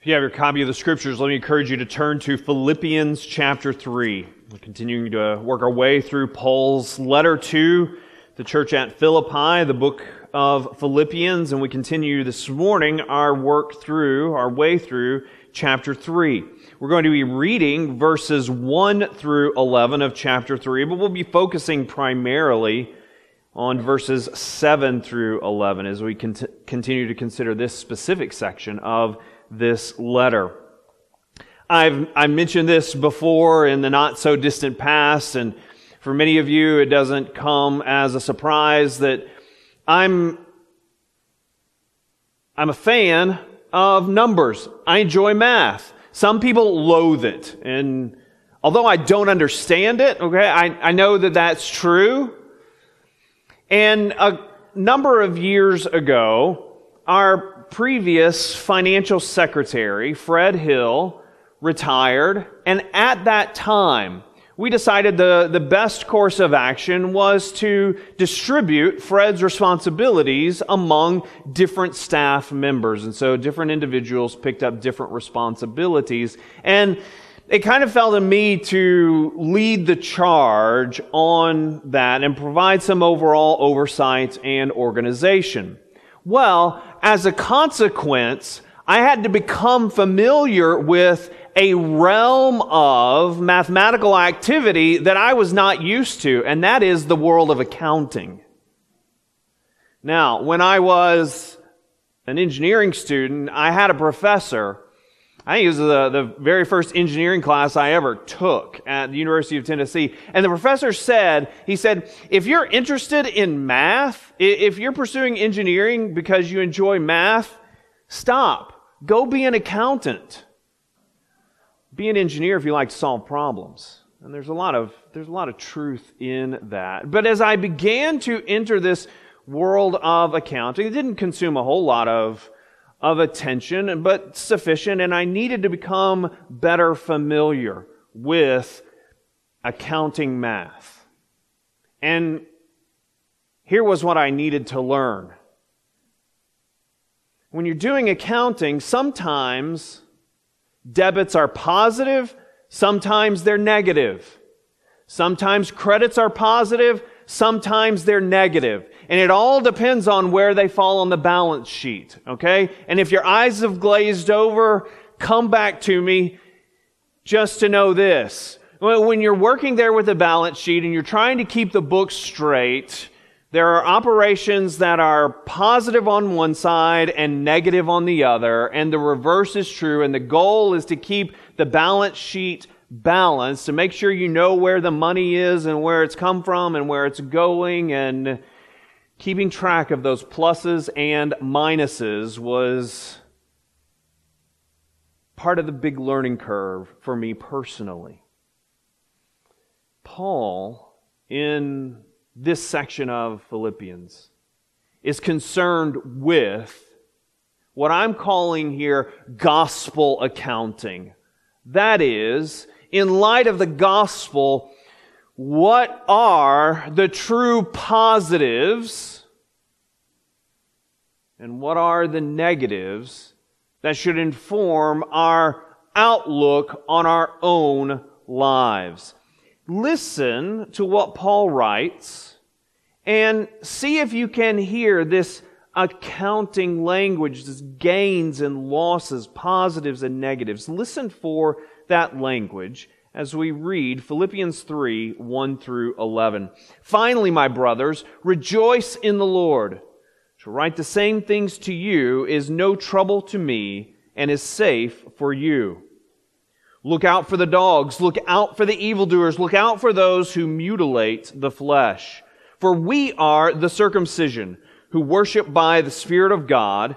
If you have your copy of the scriptures, let me encourage you to turn to Philippians chapter 3. We're continuing to work our way through Paul's letter to the church at Philippi, the book of Philippians, and we continue this morning our work through, our way through chapter 3. We're going to be reading verses 1 through 11 of chapter 3, but we'll be focusing primarily on verses 7 through 11 as we cont- continue to consider this specific section of this letter. I've, I mentioned this before in the not so distant past, and for many of you, it doesn't come as a surprise that I'm, I'm a fan of numbers. I enjoy math. Some people loathe it. And although I don't understand it, okay, I, I know that that's true. And a number of years ago, our previous financial secretary, Fred Hill, retired, and at that time, we decided the, the best course of action was to distribute Fred's responsibilities among different staff members. And so different individuals picked up different responsibilities. And it kind of fell to me to lead the charge on that and provide some overall oversight and organization. Well, as a consequence, I had to become familiar with a realm of mathematical activity that I was not used to, and that is the world of accounting. Now, when I was an engineering student, I had a professor I think it was the, the very first engineering class I ever took at the University of Tennessee. And the professor said, he said, if you're interested in math, if you're pursuing engineering because you enjoy math, stop. Go be an accountant. Be an engineer if you like to solve problems. And there's a lot of, there's a lot of truth in that. But as I began to enter this world of accounting, it didn't consume a whole lot of of attention, but sufficient, and I needed to become better familiar with accounting math. And here was what I needed to learn. When you're doing accounting, sometimes debits are positive, sometimes they're negative. Sometimes credits are positive, sometimes they're negative. And it all depends on where they fall on the balance sheet, okay? And if your eyes have glazed over, come back to me just to know this. When you're working there with a balance sheet and you're trying to keep the books straight, there are operations that are positive on one side and negative on the other, and the reverse is true, and the goal is to keep the balance sheet balanced, to make sure you know where the money is and where it's come from and where it's going, and keeping track of those pluses and minuses was part of the big learning curve for me personally. Paul, in this section of Philippians, is concerned with what I'm calling here gospel accounting. That is, in light of the gospel, what are the true positives and what are the negatives that should inform our outlook on our own lives. Listen to what Paul writes and see if you can hear this accounting language, this gains and losses, positives and negatives. Listen for that language as we read Philippians 3 1 through 11. Finally, my brothers, rejoice in the Lord. To write the same things to you is no trouble to me and is safe for you. Look out for the dogs. Look out for the evildoers. Look out for those who mutilate the flesh. For we are the circumcision who worship by the Spirit of God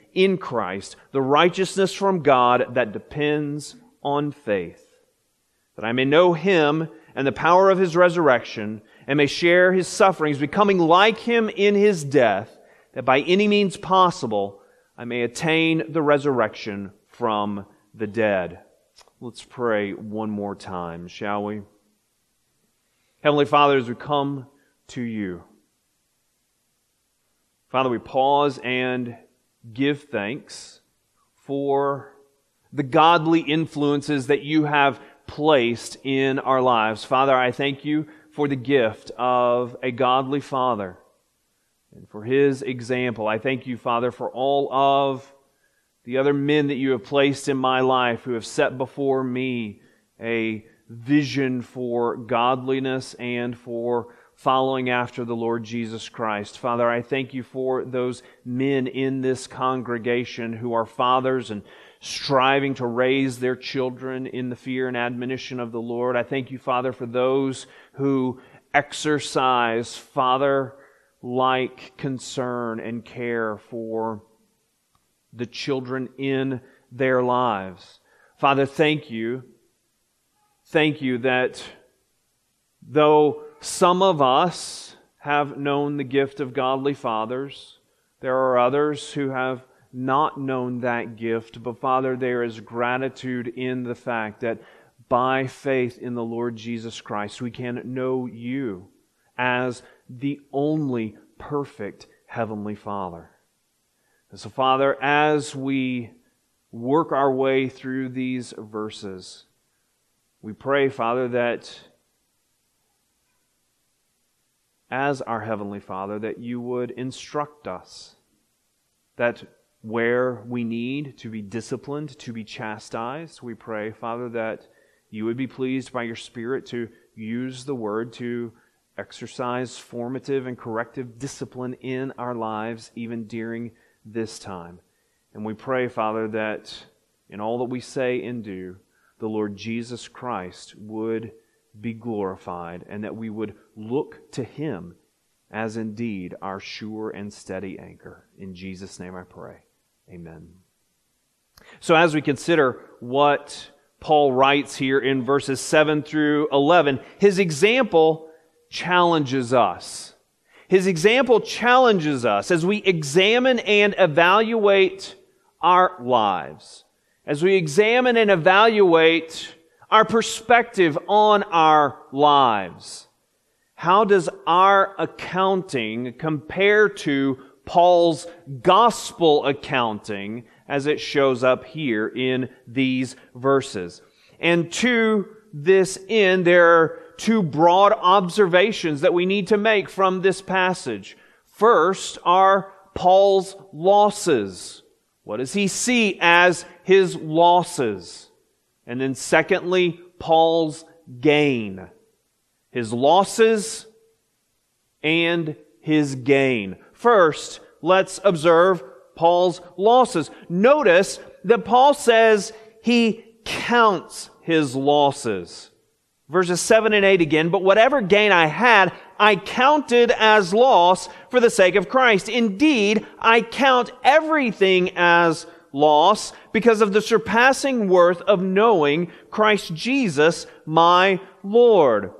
in Christ, the righteousness from God that depends on faith, that I may know him and the power of his resurrection, and may share his sufferings, becoming like him in his death, that by any means possible I may attain the resurrection from the dead. Let's pray one more time, shall we? Heavenly Father, as we come to you, Father, we pause and give thanks for the godly influences that you have placed in our lives. Father, I thank you for the gift of a godly father and for his example. I thank you, Father, for all of the other men that you have placed in my life who have set before me a vision for godliness and for following after the Lord Jesus Christ. Father, I thank you for those men in this congregation who are fathers and striving to raise their children in the fear and admonition of the Lord. I thank you, Father, for those who exercise father like concern and care for the children in their lives. Father, thank you. Thank you that though some of us have known the gift of godly fathers, there are others who have not known that gift, but Father, there is gratitude in the fact that by faith in the Lord Jesus Christ, we can know you as the only perfect Heavenly Father. And so, Father, as we work our way through these verses, we pray, Father, that as our Heavenly Father, that you would instruct us, that where we need to be disciplined, to be chastised. We pray, Father, that you would be pleased by your Spirit to use the word to exercise formative and corrective discipline in our lives, even during this time. And we pray, Father, that in all that we say and do, the Lord Jesus Christ would be glorified and that we would look to him as indeed our sure and steady anchor. In Jesus' name I pray. Amen. So, as we consider what Paul writes here in verses 7 through 11, his example challenges us. His example challenges us as we examine and evaluate our lives, as we examine and evaluate our perspective on our lives. How does our accounting compare to Paul's gospel accounting as it shows up here in these verses. And to this end, there are two broad observations that we need to make from this passage. First are Paul's losses. What does he see as his losses? And then secondly, Paul's gain. His losses and his gain. First, let's observe Paul's losses. Notice that Paul says he counts his losses. Verses 7 and 8 again, but whatever gain I had, I counted as loss for the sake of Christ. Indeed, I count everything as loss because of the surpassing worth of knowing Christ Jesus, my Lord.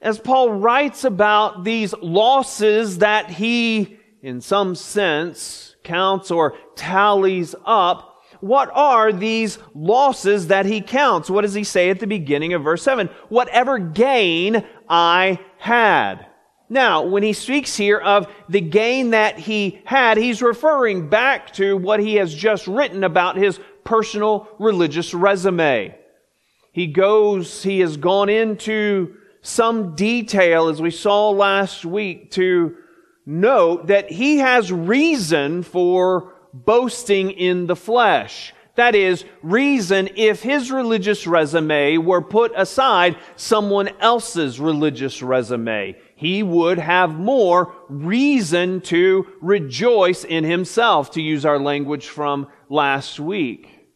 As Paul writes about these losses that he in some sense, counts or tallies up what are these losses that he counts? What does he say at the beginning of verse 7? Whatever gain I had. Now, when he speaks here of the gain that he had, he's referring back to what he has just written about his personal religious resume. He goes, he has gone into some detail, as we saw last week, to note that he has reason for boasting in the flesh. That is, reason if his religious resume were put aside someone else's religious resume. He would have more reason to rejoice in himself, to use our language from last week.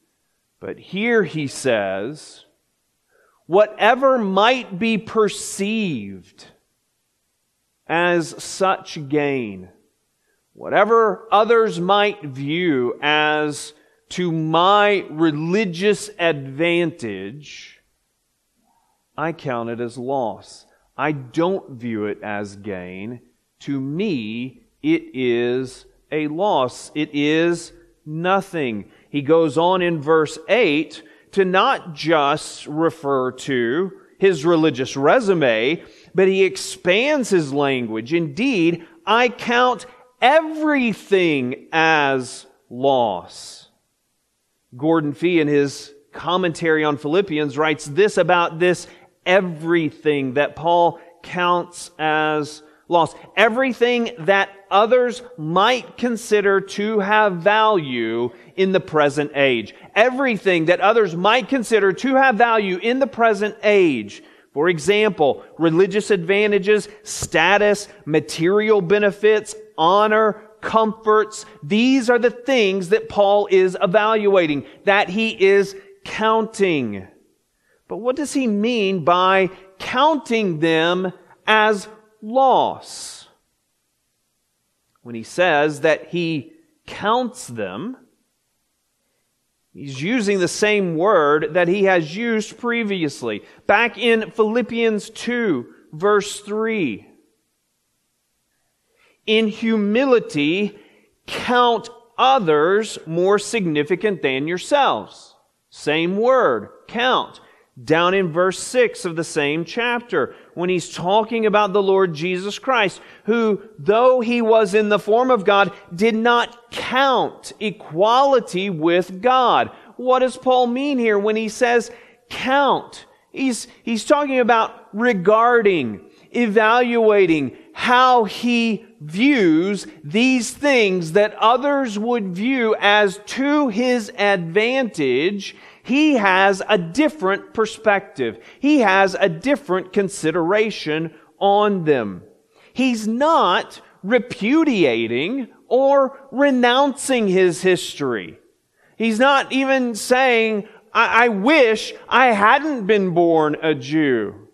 But here he says, whatever might be perceived as such gain, whatever others might view as to my religious advantage, I count it as loss. I don't view it as gain. To me, it is a loss. It is nothing. He goes on in verse 8 to not just refer to his religious resume, but he expands his language. Indeed, I count everything as loss. Gordon Fee, in his commentary on Philippians, writes this about this everything that Paul counts as loss. Everything that others might consider to have value in the present age. Everything that others might consider to have value in the present age. For example, religious advantages, status, material benefits, honor, comforts. These are the things that Paul is evaluating, that he is counting. But what does he mean by counting them as loss? When he says that he counts them, he's using the same word that he has used previously. Back in Philippians 2, verse 3. In humility, count others more significant than yourselves. Same word, count down in verse 6 of the same chapter when he's talking about the Lord Jesus Christ, who, though he was in the form of God, did not count equality with God. What does Paul mean here when he says count? He's, he's talking about regarding, evaluating how he views these things that others would view as to his advantage he has a different perspective. He has a different consideration on them. He's not repudiating or renouncing his history. He's not even saying, I, I wish I hadn't been born a Jew.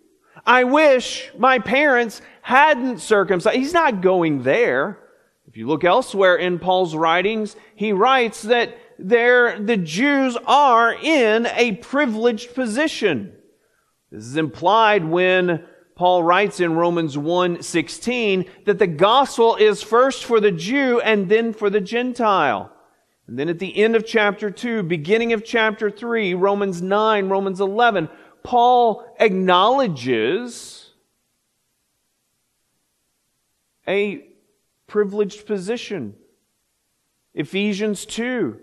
I wish my parents hadn't circumcised. He's not going there. If you look elsewhere in Paul's writings, he writes that there, the Jews are in a privileged position. This is implied when Paul writes in Romans 1:16 that the gospel is first for the Jew and then for the Gentile. And then at the end of chapter 2, beginning of chapter 3, Romans 9, Romans 11, Paul acknowledges a privileged position. Ephesians 2,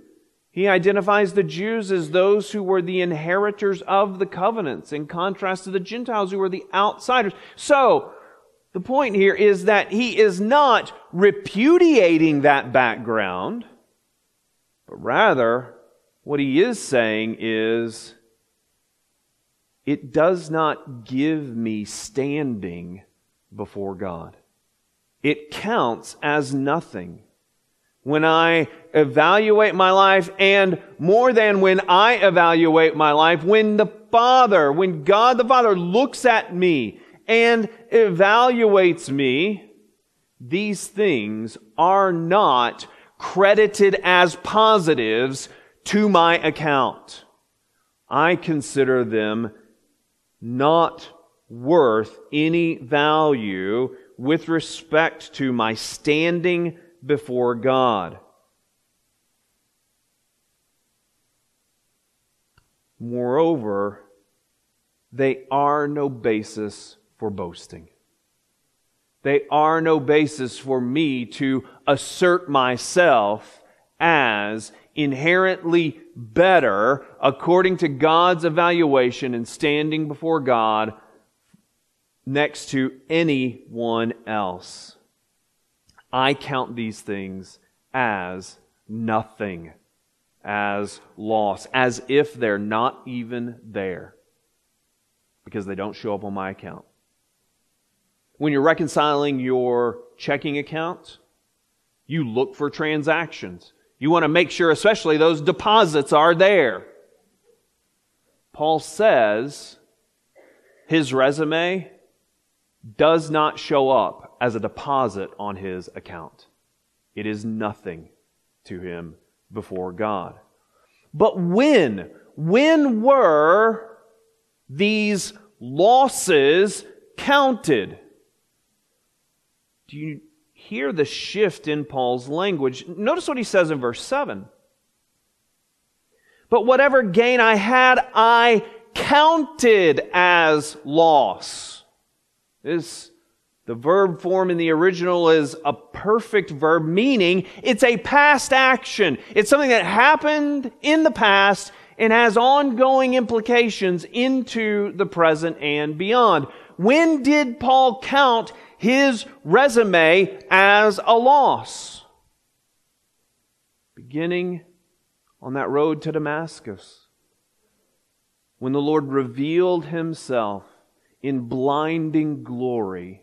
he identifies the Jews as those who were the inheritors of the covenants, in contrast to the Gentiles who were the outsiders. So, the point here is that he is not repudiating that background, but rather, what he is saying is, it does not give me standing before God. It counts as nothing when I evaluate my life and more than when I evaluate my life, when the Father, when God the Father looks at me and evaluates me, these things are not credited as positives to my account. I consider them not worth any value with respect to my standing before God. Moreover, they are no basis for boasting. They are no basis for me to assert myself as inherently better according to God's evaluation and standing before God next to anyone else. I count these things as nothing. as loss, as if they're not even there because they don't show up on my account. When you're reconciling your checking account, you look for transactions. You want to make sure, especially those deposits are there. Paul says his resume does not show up as a deposit on his account. It is nothing to him before God. But when, when were these losses counted? Do you hear the shift in Paul's language? Notice what he says in verse 7. But whatever gain I had, I counted as loss. This the verb form in the original is a perfect verb, meaning it's a past action. It's something that happened in the past and has ongoing implications into the present and beyond. When did Paul count his resume as a loss? Beginning on that road to Damascus. When the Lord revealed himself in blinding glory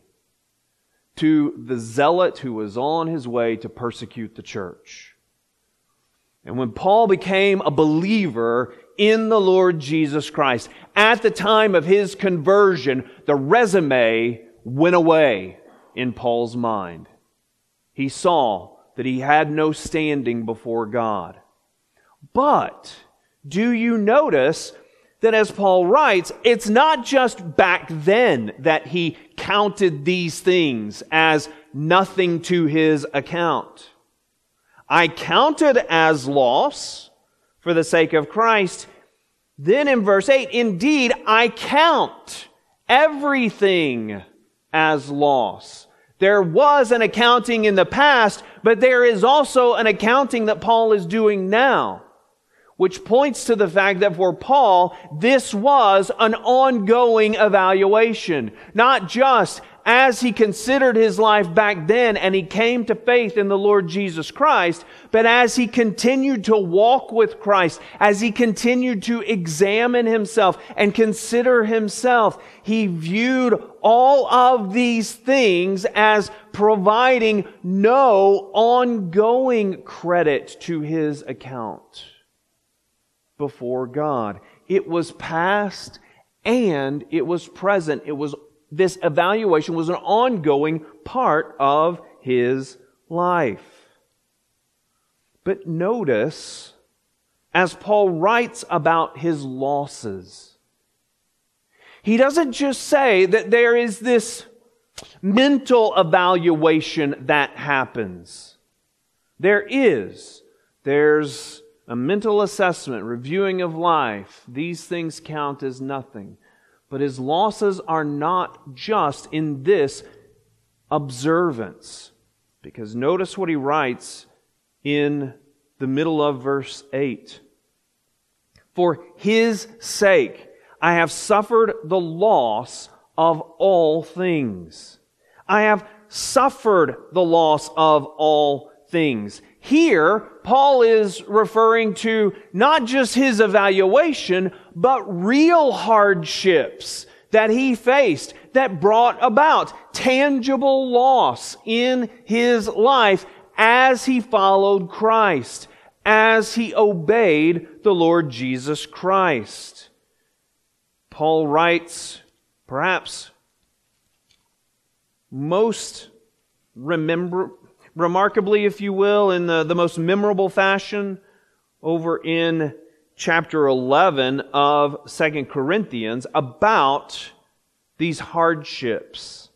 to the zealot who was on his way to persecute the church. And when Paul became a believer in the Lord Jesus Christ, at the time of his conversion, the resume went away in Paul's mind. He saw that he had no standing before God. But do you notice that as Paul writes, it's not just back then that he counted these things as nothing to his account. I counted as loss for the sake of Christ. Then in verse 8, indeed, I count everything as loss. There was an accounting in the past, but there is also an accounting that Paul is doing now which points to the fact that for Paul, this was an ongoing evaluation. Not just as he considered his life back then and he came to faith in the Lord Jesus Christ, but as he continued to walk with Christ, as he continued to examine himself and consider himself, he viewed all of these things as providing no ongoing credit to his account before God. It was past and it was present. It was, this evaluation was an ongoing part of his life. But notice, as Paul writes about his losses, he doesn't just say that there is this mental evaluation that happens. There is. There's a mental assessment, reviewing of life, these things count as nothing. But his losses are not just in this observance. Because notice what he writes in the middle of verse 8. For his sake, I have suffered the loss of all things. I have suffered the loss of all things. Here, Paul is referring to not just his evaluation, but real hardships that he faced that brought about tangible loss in his life as he followed Christ, as he obeyed the Lord Jesus Christ. Paul writes, perhaps most remember, remarkably, if you will, in the, the most memorable fashion over in chapter 11 of Second Corinthians about these hardships.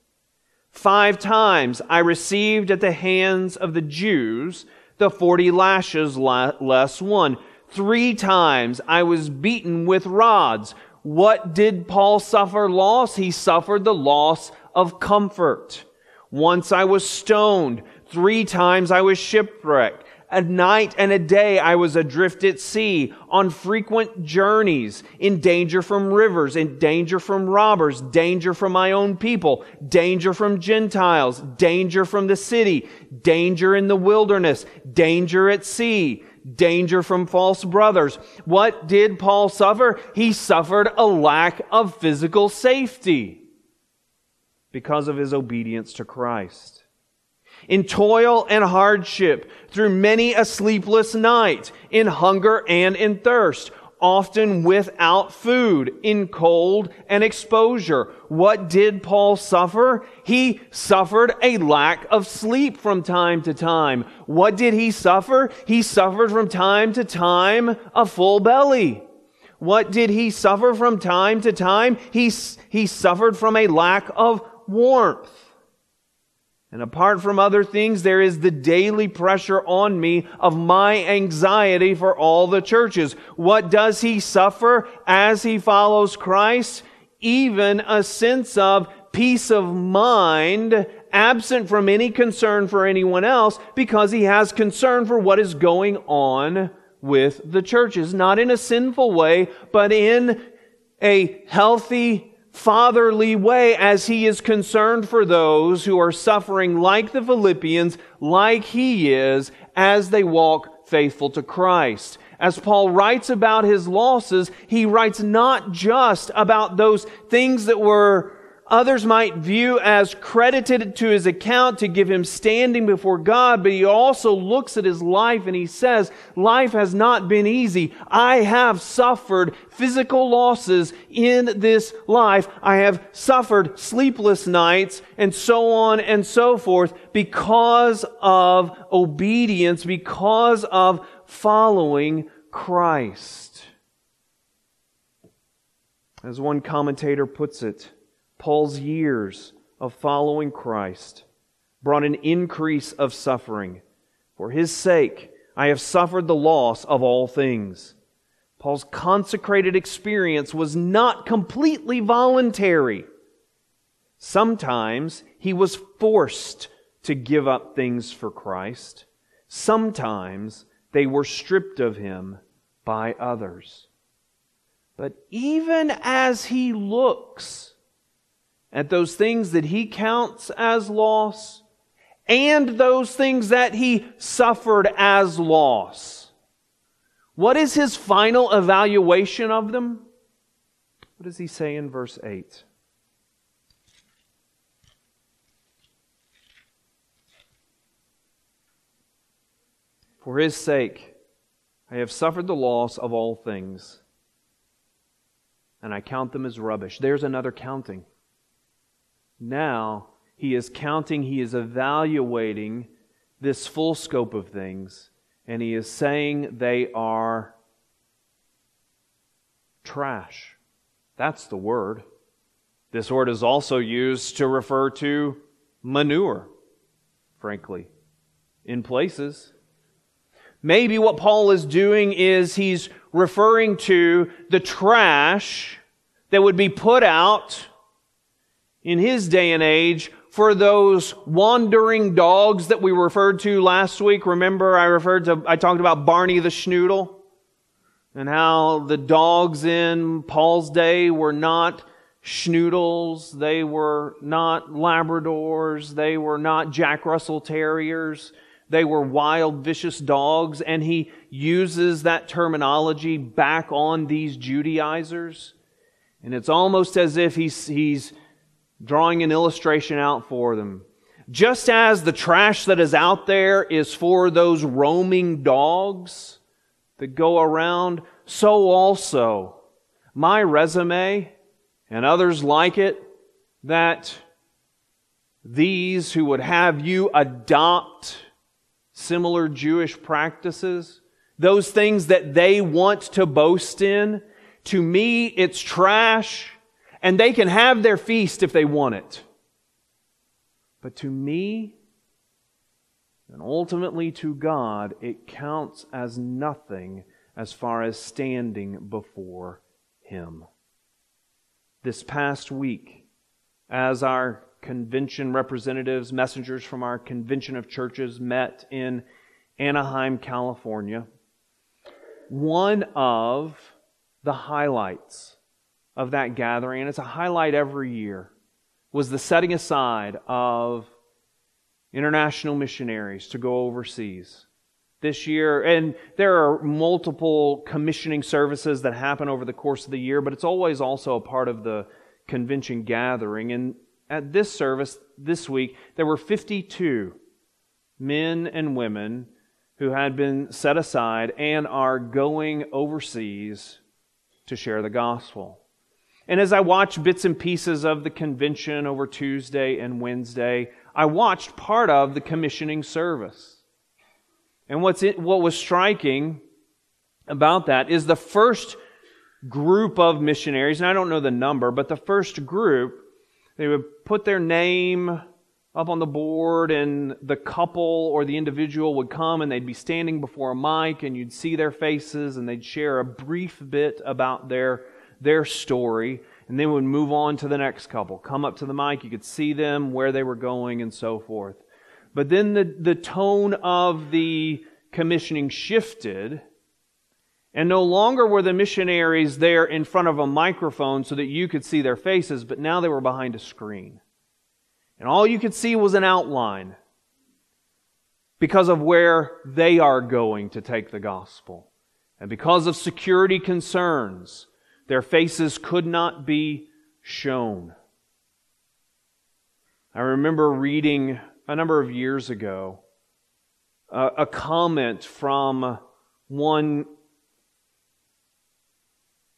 Five times I received at the hands of the Jews the 40 lashes less one. Three times I was beaten with rods. What did Paul suffer loss? He suffered the loss of comfort. Once I was stoned. Three times I was shipwrecked. A night and a day I was adrift at sea, on frequent journeys, in danger from rivers, in danger from robbers, danger from my own people, danger from Gentiles, danger from the city, danger in the wilderness, danger at sea, danger from false brothers. What did Paul suffer? He suffered a lack of physical safety because of his obedience to Christ. In toil and hardship, through many a sleepless night, in hunger and in thirst, often without food, in cold and exposure. What did Paul suffer? He suffered a lack of sleep from time to time. What did he suffer? He suffered from time to time a full belly. What did he suffer from time to time? He, he suffered from a lack of warmth. And apart from other things, there is the daily pressure on me of my anxiety for all the churches. What does he suffer as he follows Christ? Even a sense of peace of mind absent from any concern for anyone else because he has concern for what is going on with the churches. Not in a sinful way, but in a healthy fatherly way as he is concerned for those who are suffering like the Philippians, like he is, as they walk faithful to Christ. As Paul writes about his losses, he writes not just about those things that were others might view as credited to his account to give him standing before God, but he also looks at his life and he says, life has not been easy. I have suffered physical losses in this life. I have suffered sleepless nights and so on and so forth because of obedience, because of following Christ. As one commentator puts it, Paul's years of following Christ brought an increase of suffering. For his sake, I have suffered the loss of all things. Paul's consecrated experience was not completely voluntary. Sometimes he was forced to give up things for Christ. Sometimes they were stripped of him by others. But even as he looks at those things that he counts as loss and those things that he suffered as loss. What is his final evaluation of them? What does he say in verse 8? For his sake, I have suffered the loss of all things, and I count them as rubbish. There's another counting. Now he is counting, he is evaluating this full scope of things, and he is saying they are trash. That's the word. This word is also used to refer to manure, frankly, in places. Maybe what Paul is doing is he's referring to the trash that would be put out in his day and age for those wandering dogs that we referred to last week. Remember, I referred to, I talked about Barney the Schnoodle and how the dogs in Paul's day were not schnoodles, they were not Labradors, they were not Jack Russell Terriers. They were wild, vicious dogs, and he uses that terminology back on these Judaizers. And it's almost as if he's, he's drawing an illustration out for them. Just as the trash that is out there is for those roaming dogs that go around, so also my resume and others like it that these who would have you adopt similar Jewish practices, those things that they want to boast in, to me it's trash and they can have their feast if they want it. But to me, and ultimately to God, it counts as nothing as far as standing before Him. This past week, as our convention representatives, messengers from our convention of churches met in Anaheim, California, one of the highlights of that gathering, and it's a highlight every year, was the setting aside of international missionaries to go overseas this year. And there are multiple commissioning services that happen over the course of the year, but it's always also a part of the convention gathering. And at this service this week, there were 52 men and women who had been set aside and are going overseas to share the gospel. And as I watched bits and pieces of the convention over Tuesday and Wednesday, I watched part of the commissioning service. And what's it, what was striking about that is the first group of missionaries, and I don't know the number, but the first group, they would put their name up on the board, and the couple or the individual would come and they'd be standing before a mic, and you'd see their faces, and they'd share a brief bit about their, their story, and then would move on to the next couple. Come up to the mic, you could see them, where they were going, and so forth. But then the, the tone of the commissioning shifted, and no longer were the missionaries there in front of a microphone so that you could see their faces, but now they were behind a screen. And all you could see was an outline because of where they are going to take the gospel. And because of security concerns, their faces could not be shown. I remember reading a number of years ago a comment from one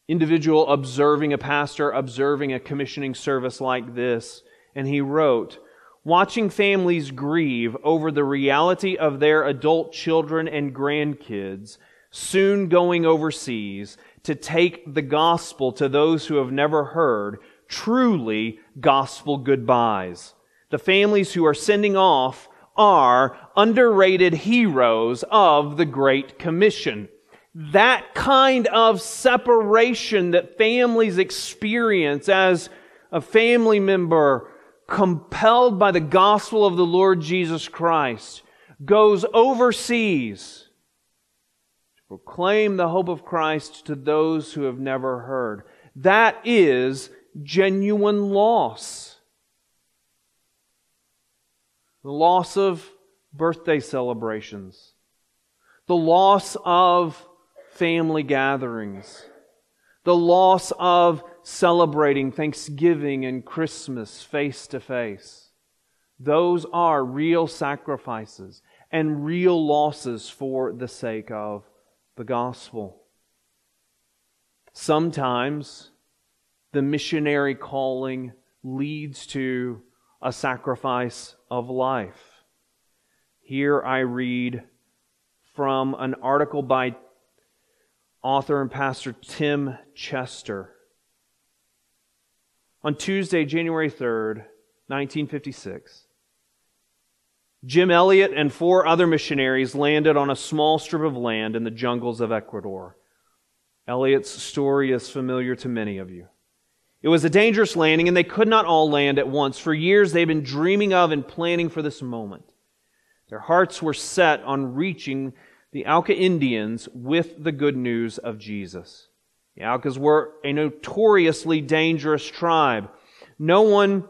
individual observing a pastor, observing a commissioning service like this, and he wrote, Watching families grieve over the reality of their adult children and grandkids soon going overseas to take the gospel to those who have never heard, truly gospel goodbyes the families who are sending off are underrated heroes of the Great Commission. That kind of separation that families experience as a family member compelled by the gospel of the Lord Jesus Christ goes overseas proclaim the hope of Christ to those who have never heard. That is genuine loss the loss of birthday celebrations, the loss of family gatherings, the loss of celebrating Thanksgiving and Christmas face to face. Those are real sacrifices and real losses for the sake of the gospel. Sometimes the missionary calling leads to a sacrifice of life. Here I read from an article by author and pastor Tim Chester. On Tuesday, January 3rd, 1956, Jim Elliot and four other missionaries landed on a small strip of land in the jungles of Ecuador. Elliot's story is familiar to many of you. It was a dangerous landing, and they could not all land at once. For years, they'd been dreaming of and planning for this moment. Their hearts were set on reaching the Auca Indians with the good news of Jesus. The Aucas were a notoriously dangerous tribe. No one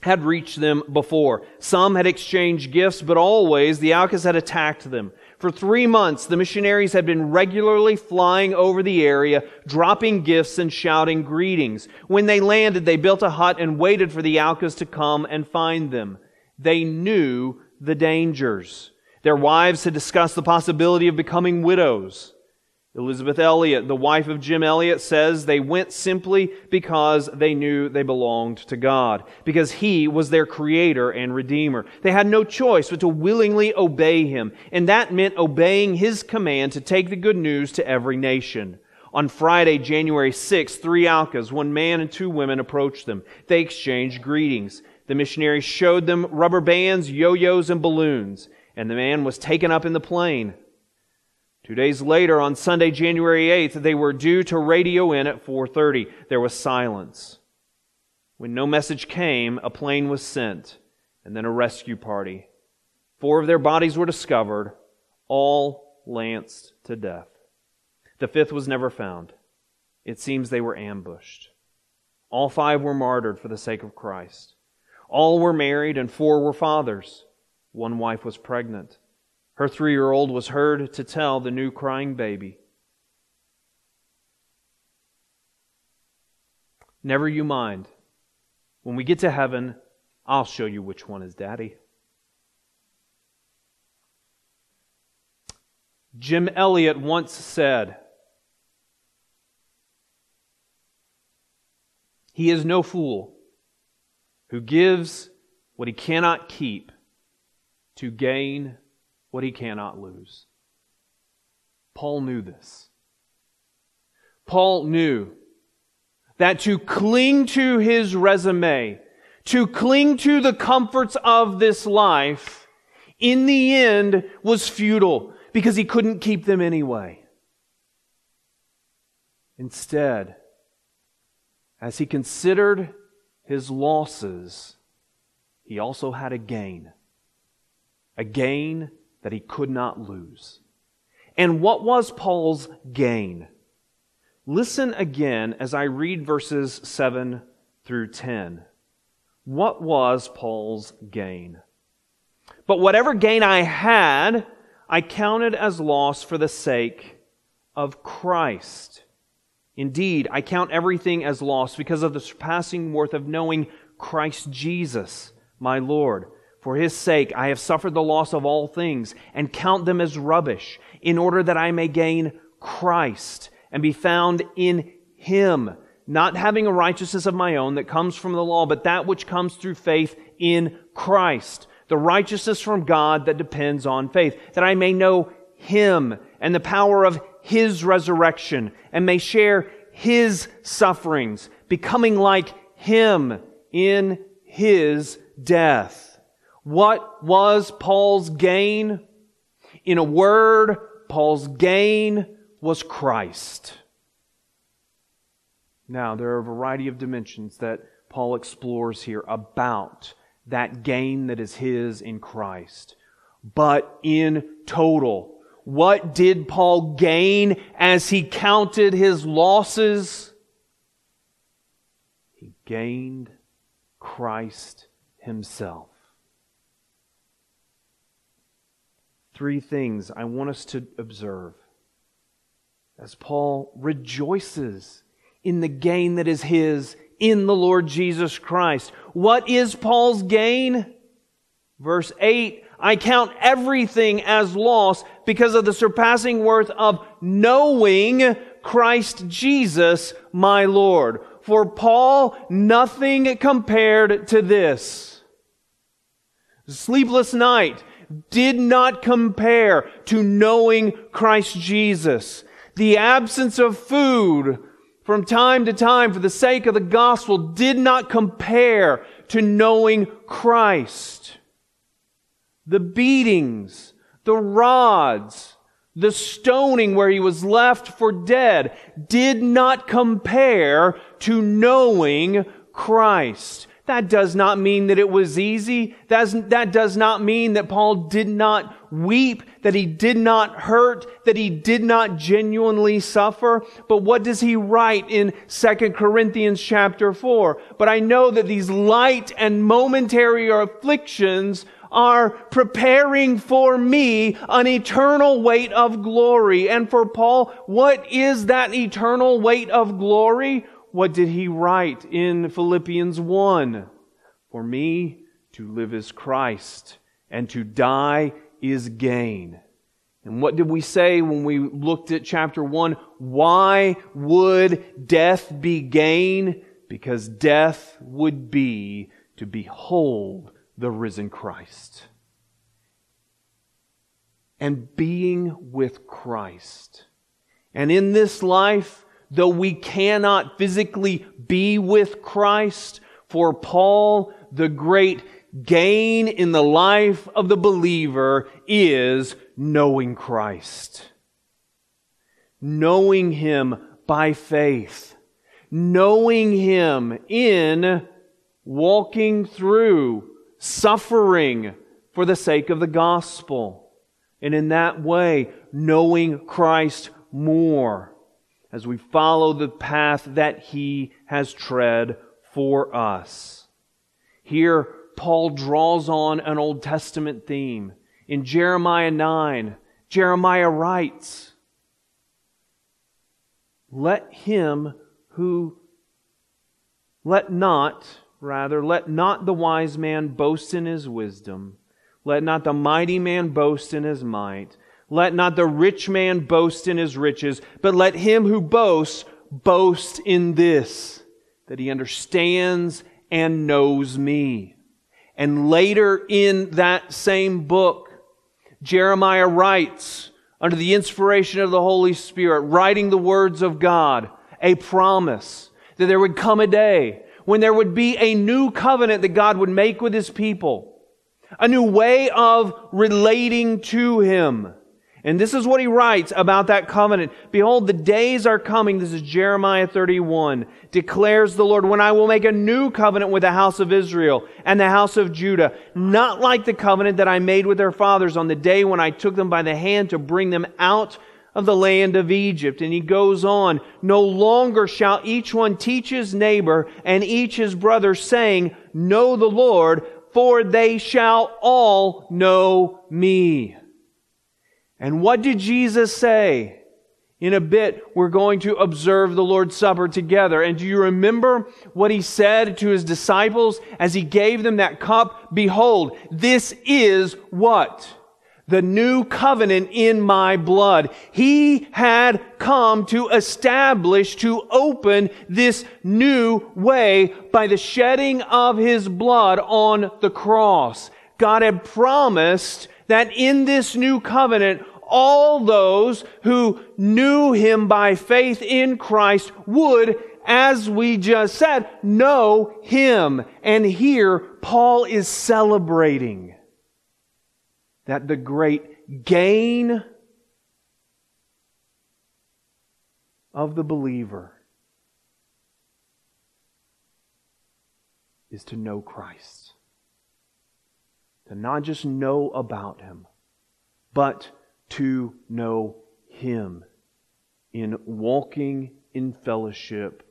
had reached them before. Some had exchanged gifts, but always the Aucas had attacked them. For three months, the missionaries had been regularly flying over the area, dropping gifts and shouting greetings. When they landed, they built a hut and waited for the Aucas to come and find them. They knew the dangers. Their wives had discussed the possibility of becoming widows. Elisabeth Elliot, the wife of Jim Elliot, says they went simply because they knew they belonged to God, because He was their creator and redeemer. They had no choice but to willingly obey Him, and that meant obeying His command to take the good news to every nation. On Friday, January 6, three Aucas, one man and two women, approached them. They exchanged greetings. The missionaries showed them rubber bands, yo-yos, and balloons, and the man was taken up in the plane. Two days later, on Sunday, January 8th, they were due to radio in at 4:30. There was silence. When no message came, a plane was sent, and then a rescue party. Four of their bodies were discovered, all lanced to death. The fifth was never found. It seems they were ambushed. All five were martyred for the sake of Christ. All were married, and four were fathers. One wife was pregnant. Her three year old was heard to tell the new crying baby. Never you mind. When we get to heaven, I'll show you which one is daddy. Jim Elliot once said, He is no fool who gives what he cannot keep to gain what he cannot lose. Paul knew this. Paul knew that to cling to his resume, to cling to the comforts of this life, in the end was futile because he couldn't keep them anyway. Instead, as he considered his losses, he also had a gain. A gain that he could not lose. And what was Paul's gain? Listen again as I read verses 7 through 10. What was Paul's gain? But whatever gain I had, I counted as loss for the sake of Christ. Indeed, I count everything as loss because of the surpassing worth of knowing Christ Jesus, my Lord. For his sake, I have suffered the loss of all things and count them as rubbish in order that I may gain Christ and be found in him, not having a righteousness of my own that comes from the law, but that which comes through faith in Christ the righteousness from God that depends on faith, that I may know Him and the power of His resurrection and may share His sufferings, becoming like Him in His death. What was Paul's gain? In a word, Paul's gain was Christ. Now, there are a variety of dimensions that Paul explores here about that gain that is his in Christ. But in total, what did Paul gain as he counted his losses? He gained Christ himself. Three things I want us to observe as Paul rejoices in the gain that is his in the Lord Jesus Christ. What is Paul's gain? Verse 8, I count everything as loss because of the surpassing worth of knowing Christ Jesus, my Lord. For Paul, nothing compared to this. Sleepless night did not compare to knowing Christ Jesus. The absence of food from time to time for the sake of the gospel did not compare to knowing Christ. The beatings, the rods, the stoning where he was left for dead did not compare to knowing Christ. That does not mean that it was easy. That's, that does not mean that Paul did not weep, that he did not hurt, that he did not genuinely suffer. But what does he write in 2 Corinthians chapter 4? But I know that these light and momentary afflictions are preparing for me an eternal weight of glory. And for Paul, what is that eternal weight of glory? What did he write in Philippians 1? For me to live is Christ, and to die is gain. And what did we say when we looked at chapter 1? Why would death be gain? Because death would be to behold the risen Christ. And being with Christ. And in this life, though we cannot physically be with Christ, for Paul, the great gain in the life of the believer is knowing Christ. Knowing Him by faith. Knowing Him in walking through suffering for the sake of the gospel. And in that way, knowing Christ more as we follow the path that he has tread for us. Here, Paul draws on an Old Testament theme In Jeremiah 9, Jeremiah writes, Let him who, let not, rather, let not the wise man boast in his wisdom. Let not the mighty man boast in his might. Let not the rich man boast in his riches, but let him who boasts boast in this, that he understands and knows me. And later in that same book, Jeremiah writes, under the inspiration of the Holy Spirit, writing the words of God, a promise that there would come a day when there would be a new covenant that God would make with his people, a new way of relating to him. And this is what he writes about that covenant. Behold, the days are coming. This is Jeremiah 31. Declares the Lord, when I will make a new covenant with the house of Israel and the house of Judah, not like the covenant that I made with their fathers on the day when I took them by the hand to bring them out of the land of Egypt. And he goes on, no longer shall each one teach his neighbor and each his brother saying, know the Lord, for they shall all know me. And what did Jesus say? In a bit, we're going to observe the Lord's Supper together. And do you remember what he said to his disciples as he gave them that cup? Behold, this is what? The new covenant in my blood. He had come to establish, to open this new way by the shedding of his blood on the cross. God had promised that in this new covenant, all those who knew him by faith in Christ would, as we just said, know him. And here, Paul is celebrating that the great gain of the believer is to know Christ. To not just know about him, but to know Him in walking in fellowship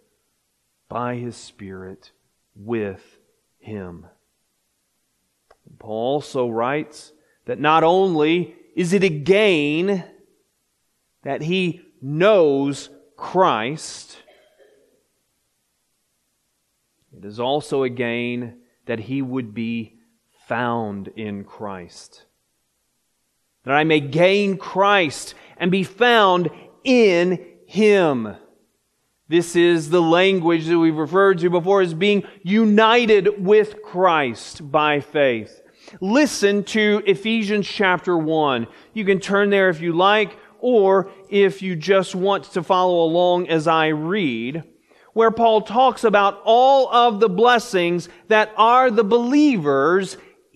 by His Spirit with Him. Paul also writes that not only is it a gain that he knows Christ, it is also a gain that he would be found in Christ that I may gain Christ and be found in Him. This is the language that we've referred to before as being united with Christ by faith. Listen to Ephesians chapter 1. You can turn there if you like, or if you just want to follow along as I read, where Paul talks about all of the blessings that are the believers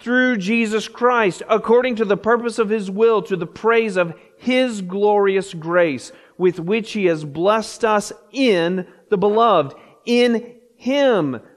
through Jesus Christ, according to the purpose of His will, to the praise of His glorious grace, with which He has blessed us in the beloved. In Him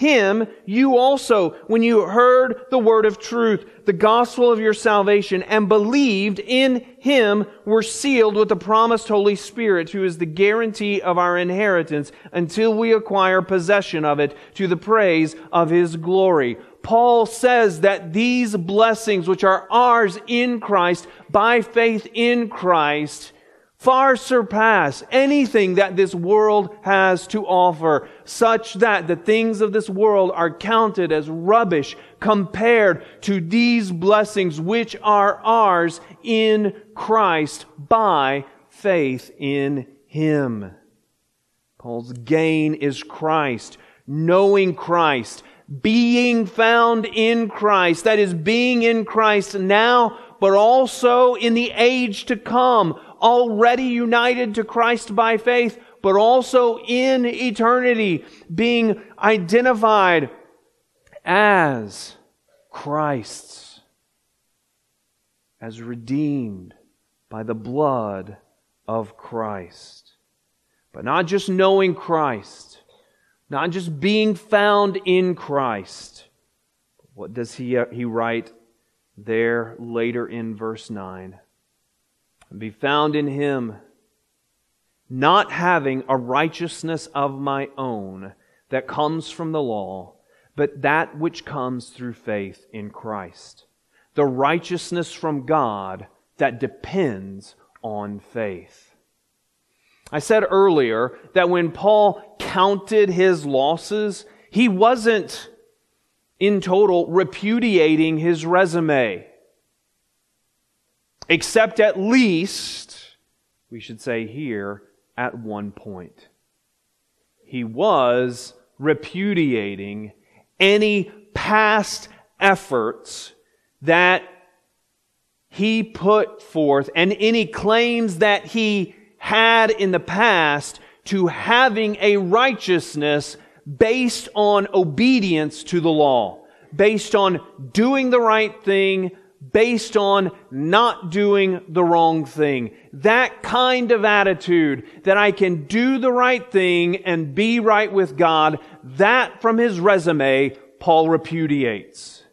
him, you also, when you heard the word of truth, the gospel of your salvation, and believed in him, were sealed with the promised Holy Spirit, who is the guarantee of our inheritance until we acquire possession of it to the praise of his glory. Paul says that these blessings, which are ours in Christ, by faith in Christ, far surpass anything that this world has to offer, such that the things of this world are counted as rubbish compared to these blessings which are ours in Christ by faith in Him. Paul's gain is Christ, knowing Christ, being found in Christ, that is, being in Christ now, but also in the age to come, already united to Christ by faith, but also in eternity, being identified as Christ's, as redeemed by the blood of Christ. But not just knowing Christ, not just being found in Christ. What does he, uh, he write there later in verse 9? And be found in him, not having a righteousness of my own that comes from the law, but that which comes through faith in Christ. The righteousness from God that depends on faith. I said earlier that when Paul counted his losses, he wasn't in total repudiating his resume. Except at least, we should say here, at one point. He was repudiating any past efforts that he put forth and any claims that he had in the past to having a righteousness based on obedience to the law, based on doing the right thing, based on not doing the wrong thing. That kind of attitude that I can do the right thing and be right with God, that from his resume, Paul repudiates.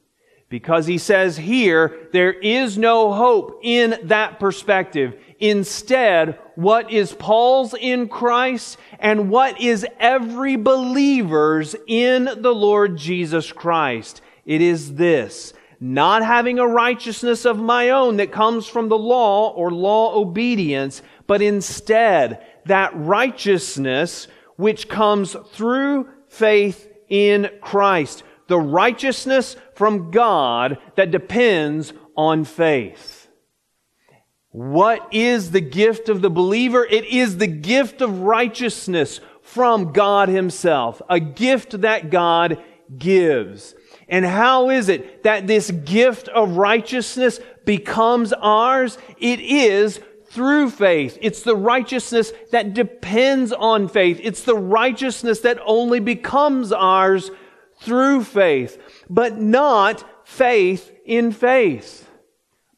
Because he says here, there is no hope in that perspective. Instead, what is Paul's in Christ and what is every believer's in the Lord Jesus Christ? It is this, not having a righteousness of my own that comes from the law or law obedience, but instead that righteousness which comes through faith in Christ. The righteousness from God that depends on faith. What is the gift of the believer? It is the gift of righteousness from God Himself. A gift that God gives. And how is it that this gift of righteousness becomes ours? It is through faith. It's the righteousness that depends on faith. It's the righteousness that only becomes ours through faith, but not faith in faith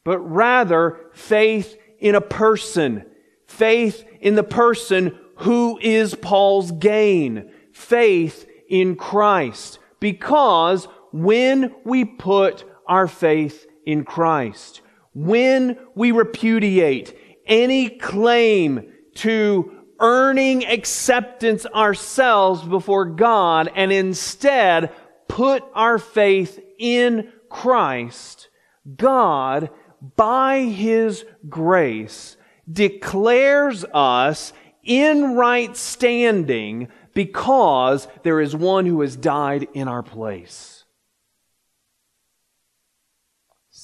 but rather faith in a person. Faith in the person who is Paul's gain. Faith in Christ. Because when we put our faith in Christ, when we repudiate any claim to earning acceptance ourselves before God and instead put our faith in Christ, God by His grace, declares us in right standing because there is one who has died in our place.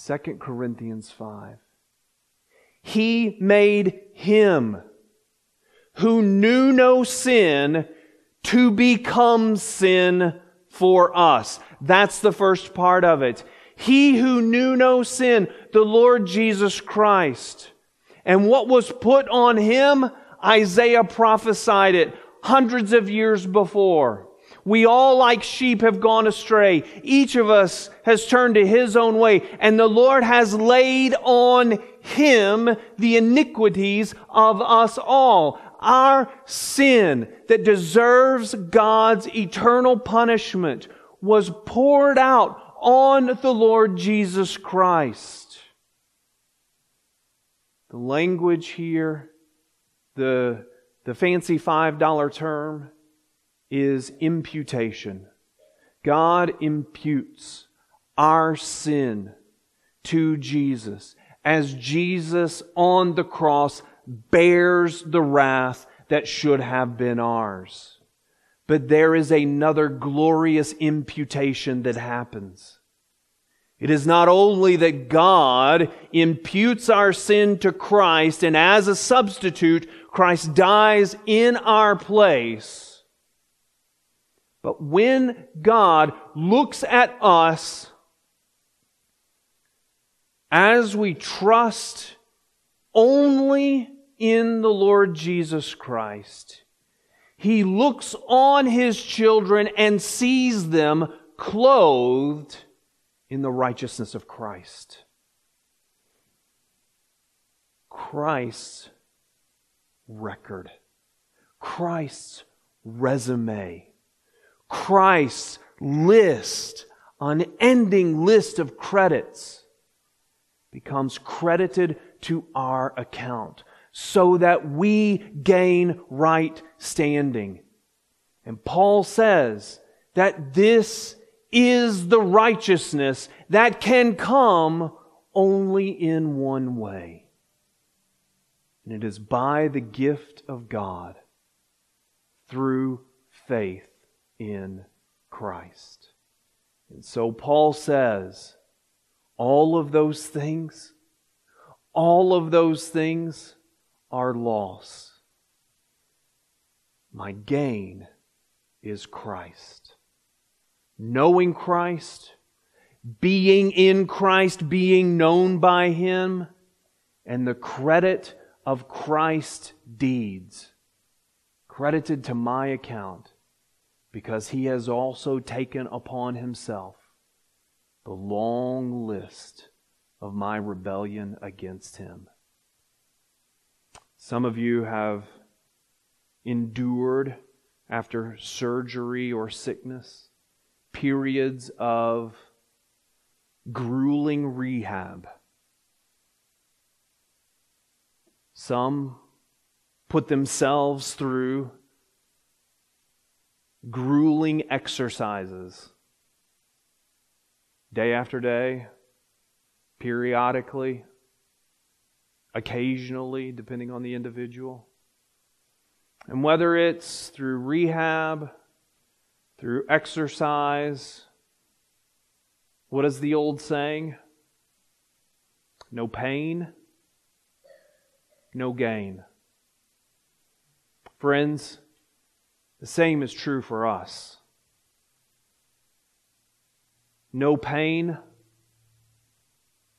2 Corinthians 5. He made him who knew no sin to become sin for us. That's the first part of it. He who knew no sin, the Lord Jesus Christ. And what was put on him, Isaiah prophesied it hundreds of years before. We all like sheep have gone astray. Each of us has turned to his own way and the Lord has laid on him the iniquities of us all. Our sin that deserves God's eternal punishment was poured out on the Lord Jesus Christ. The language here, the, the fancy $5 term, is imputation. God imputes our sin to Jesus as Jesus on the cross bears the wrath that should have been ours. But there is another glorious imputation that happens. It is not only that God imputes our sin to Christ and as a substitute, Christ dies in our place. But when God looks at us as we trust only in the Lord Jesus Christ, He looks on His children and sees them clothed in the righteousness of Christ. Christ's record, Christ's resume, Christ's list, unending list of credits becomes credited to our account so that we gain right standing. And Paul says that this is the righteousness that can come only in one way. And it is by the gift of God through faith in Christ. And so Paul says, all of those things, all of those things are loss. My gain is Christ knowing Christ, being in Christ, being known by Him, and the credit of Christ's deeds credited to my account because He has also taken upon Himself the long list of my rebellion against Him. Some of you have endured after surgery or sickness periods of grueling rehab. Some put themselves through grueling exercises day after day, periodically, occasionally, depending on the individual. And whether it's through rehab, through exercise. What is the old saying? No pain, no gain. Friends, the same is true for us. No pain,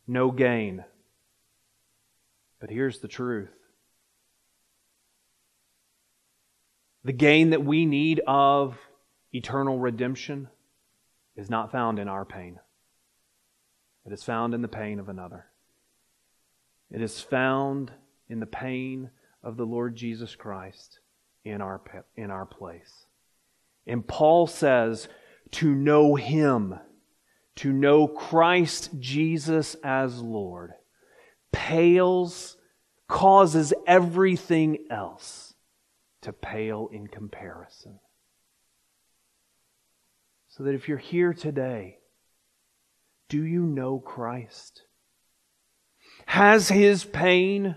no gain. But here's the truth the gain that we need of eternal redemption is not found in our pain. It is found in the pain of another. It is found in the pain of the Lord Jesus Christ in our, in our place. And Paul says to know Him, to know Christ Jesus as Lord, pales, causes everything else to pale in comparison. So that if you're here today, do you know Christ? Has his pain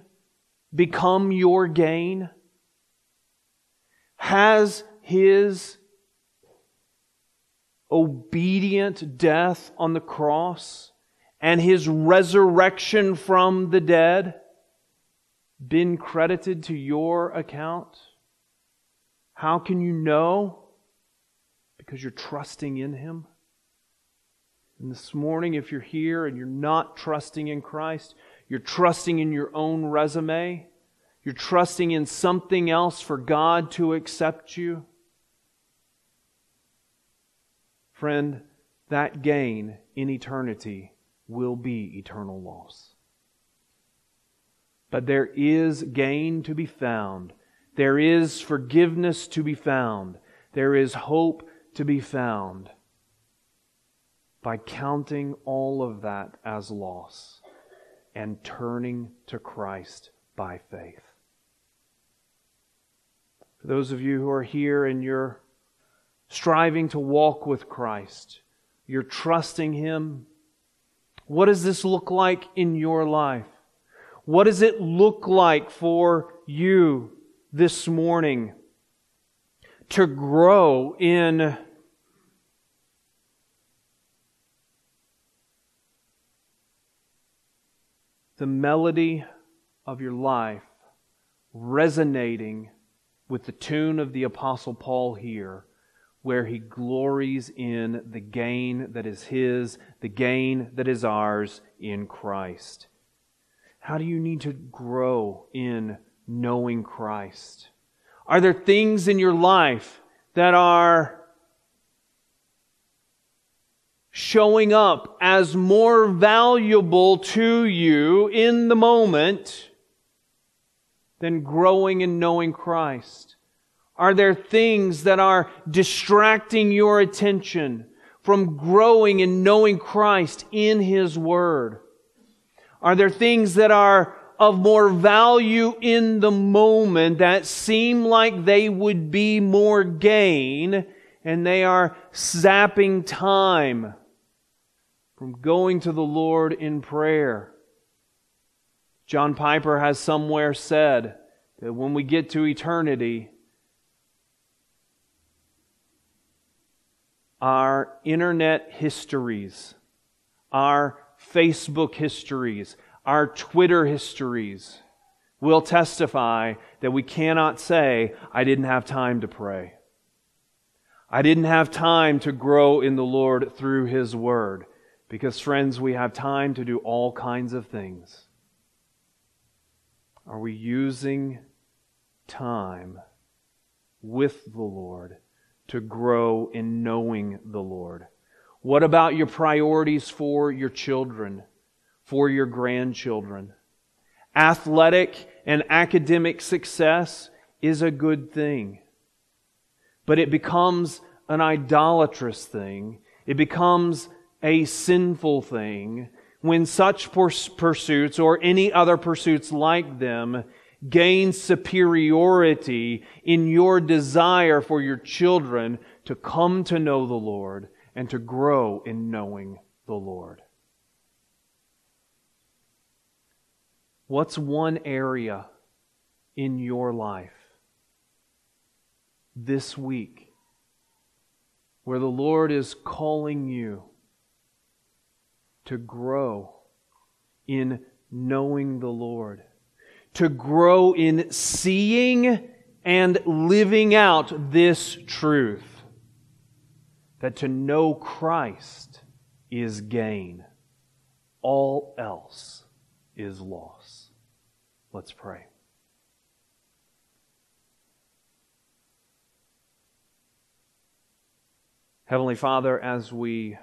become your gain? Has his obedient death on the cross and his resurrection from the dead been credited to your account? How can you know? because you're trusting in Him. And this morning, if you're here and you're not trusting in Christ, you're trusting in your own resume, you're trusting in something else for God to accept you. Friend, that gain in eternity will be eternal loss. But there is gain to be found. There is forgiveness to be found. There is hope to be found by counting all of that as loss and turning to Christ by faith. For those of you who are here and you're striving to walk with Christ, you're trusting Him, what does this look like in your life? What does it look like for you this morning to grow in the melody of your life resonating with the tune of the Apostle Paul here, where he glories in the gain that is his, the gain that is ours in Christ. How do you need to grow in knowing Christ? Are there things in your life that are showing up as more valuable to you in the moment than growing and knowing Christ? Are there things that are distracting your attention from growing and knowing Christ in His Word? Are there things that are of more value in the moment that seem like they would be more gain and they are zapping time from going to the Lord in prayer. John Piper has somewhere said that when we get to eternity, our internet histories, our Facebook histories, our Twitter histories will testify that we cannot say, I didn't have time to pray. I didn't have time to grow in the Lord through His Word. Because, friends, we have time to do all kinds of things. Are we using time with the Lord to grow in knowing the Lord? What about your priorities for your children, for your grandchildren? Athletic and academic success is a good thing, but it becomes an idolatrous thing. It becomes a sinful thing when such pursuits or any other pursuits like them gain superiority in your desire for your children to come to know the Lord and to grow in knowing the Lord. What's one area in your life this week where the Lord is calling you to grow in knowing the Lord, to grow in seeing and living out this truth that to know Christ is gain, all else is loss. Let's pray. Heavenly Father, as we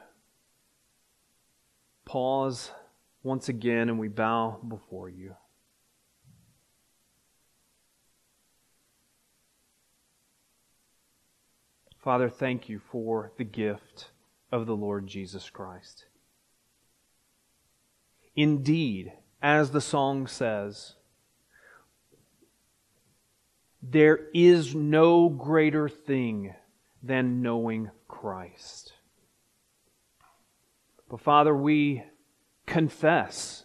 pause once again and we bow before you. Father, thank you for the gift of the Lord Jesus Christ. Indeed, as the song says, there is no greater thing than knowing Christ. But Father, we confess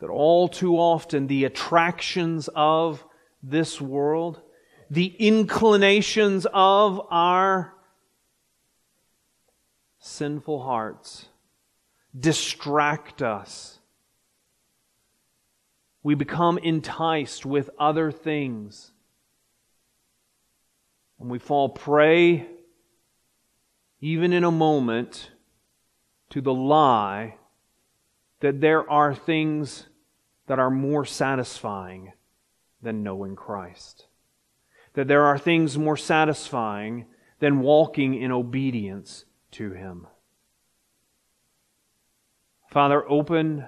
that all too often the attractions of this world, the inclinations of our sinful hearts distract us. We become enticed with other things. And we fall prey, even in a moment, to the lie that there are things that are more satisfying than knowing Christ. That there are things more satisfying than walking in obedience to Him. Father, open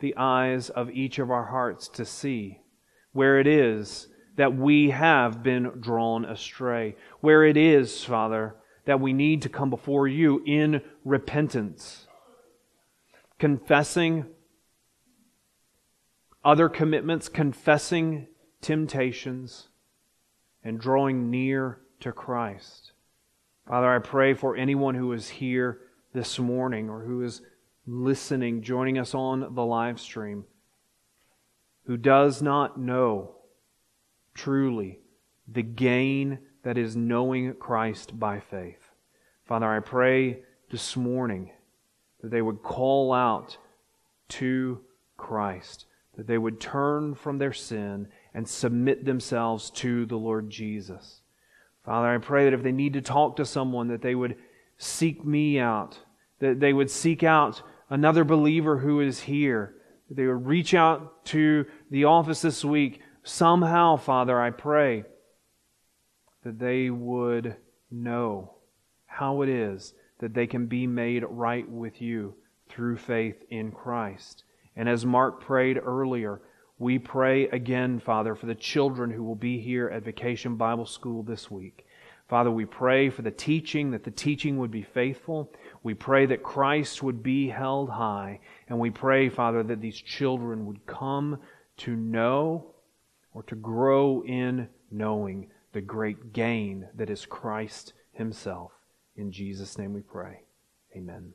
the eyes of each of our hearts to see where it is that we have been drawn astray. Where it is, Father, that we need to come before you in repentance, confessing other commitments, confessing temptations, and drawing near to Christ. Father, I pray for anyone who is here this morning or who is listening, joining us on the live stream, who does not know truly the gain that is knowing Christ by faith. Father, I pray this morning that they would call out to Christ, that they would turn from their sin and submit themselves to the Lord Jesus. Father, I pray that if they need to talk to someone, that they would seek me out, that they would seek out another believer who is here, that they would reach out to the office this week. Somehow, Father, I pray that they would know how it is that they can be made right with you through faith in Christ. And as Mark prayed earlier, we pray again, Father, for the children who will be here at Vacation Bible School this week. Father, we pray for the teaching, that the teaching would be faithful. We pray that Christ would be held high. And we pray, Father, that these children would come to know or to grow in knowing the great gain that is Christ Himself. In Jesus' name we pray. Amen.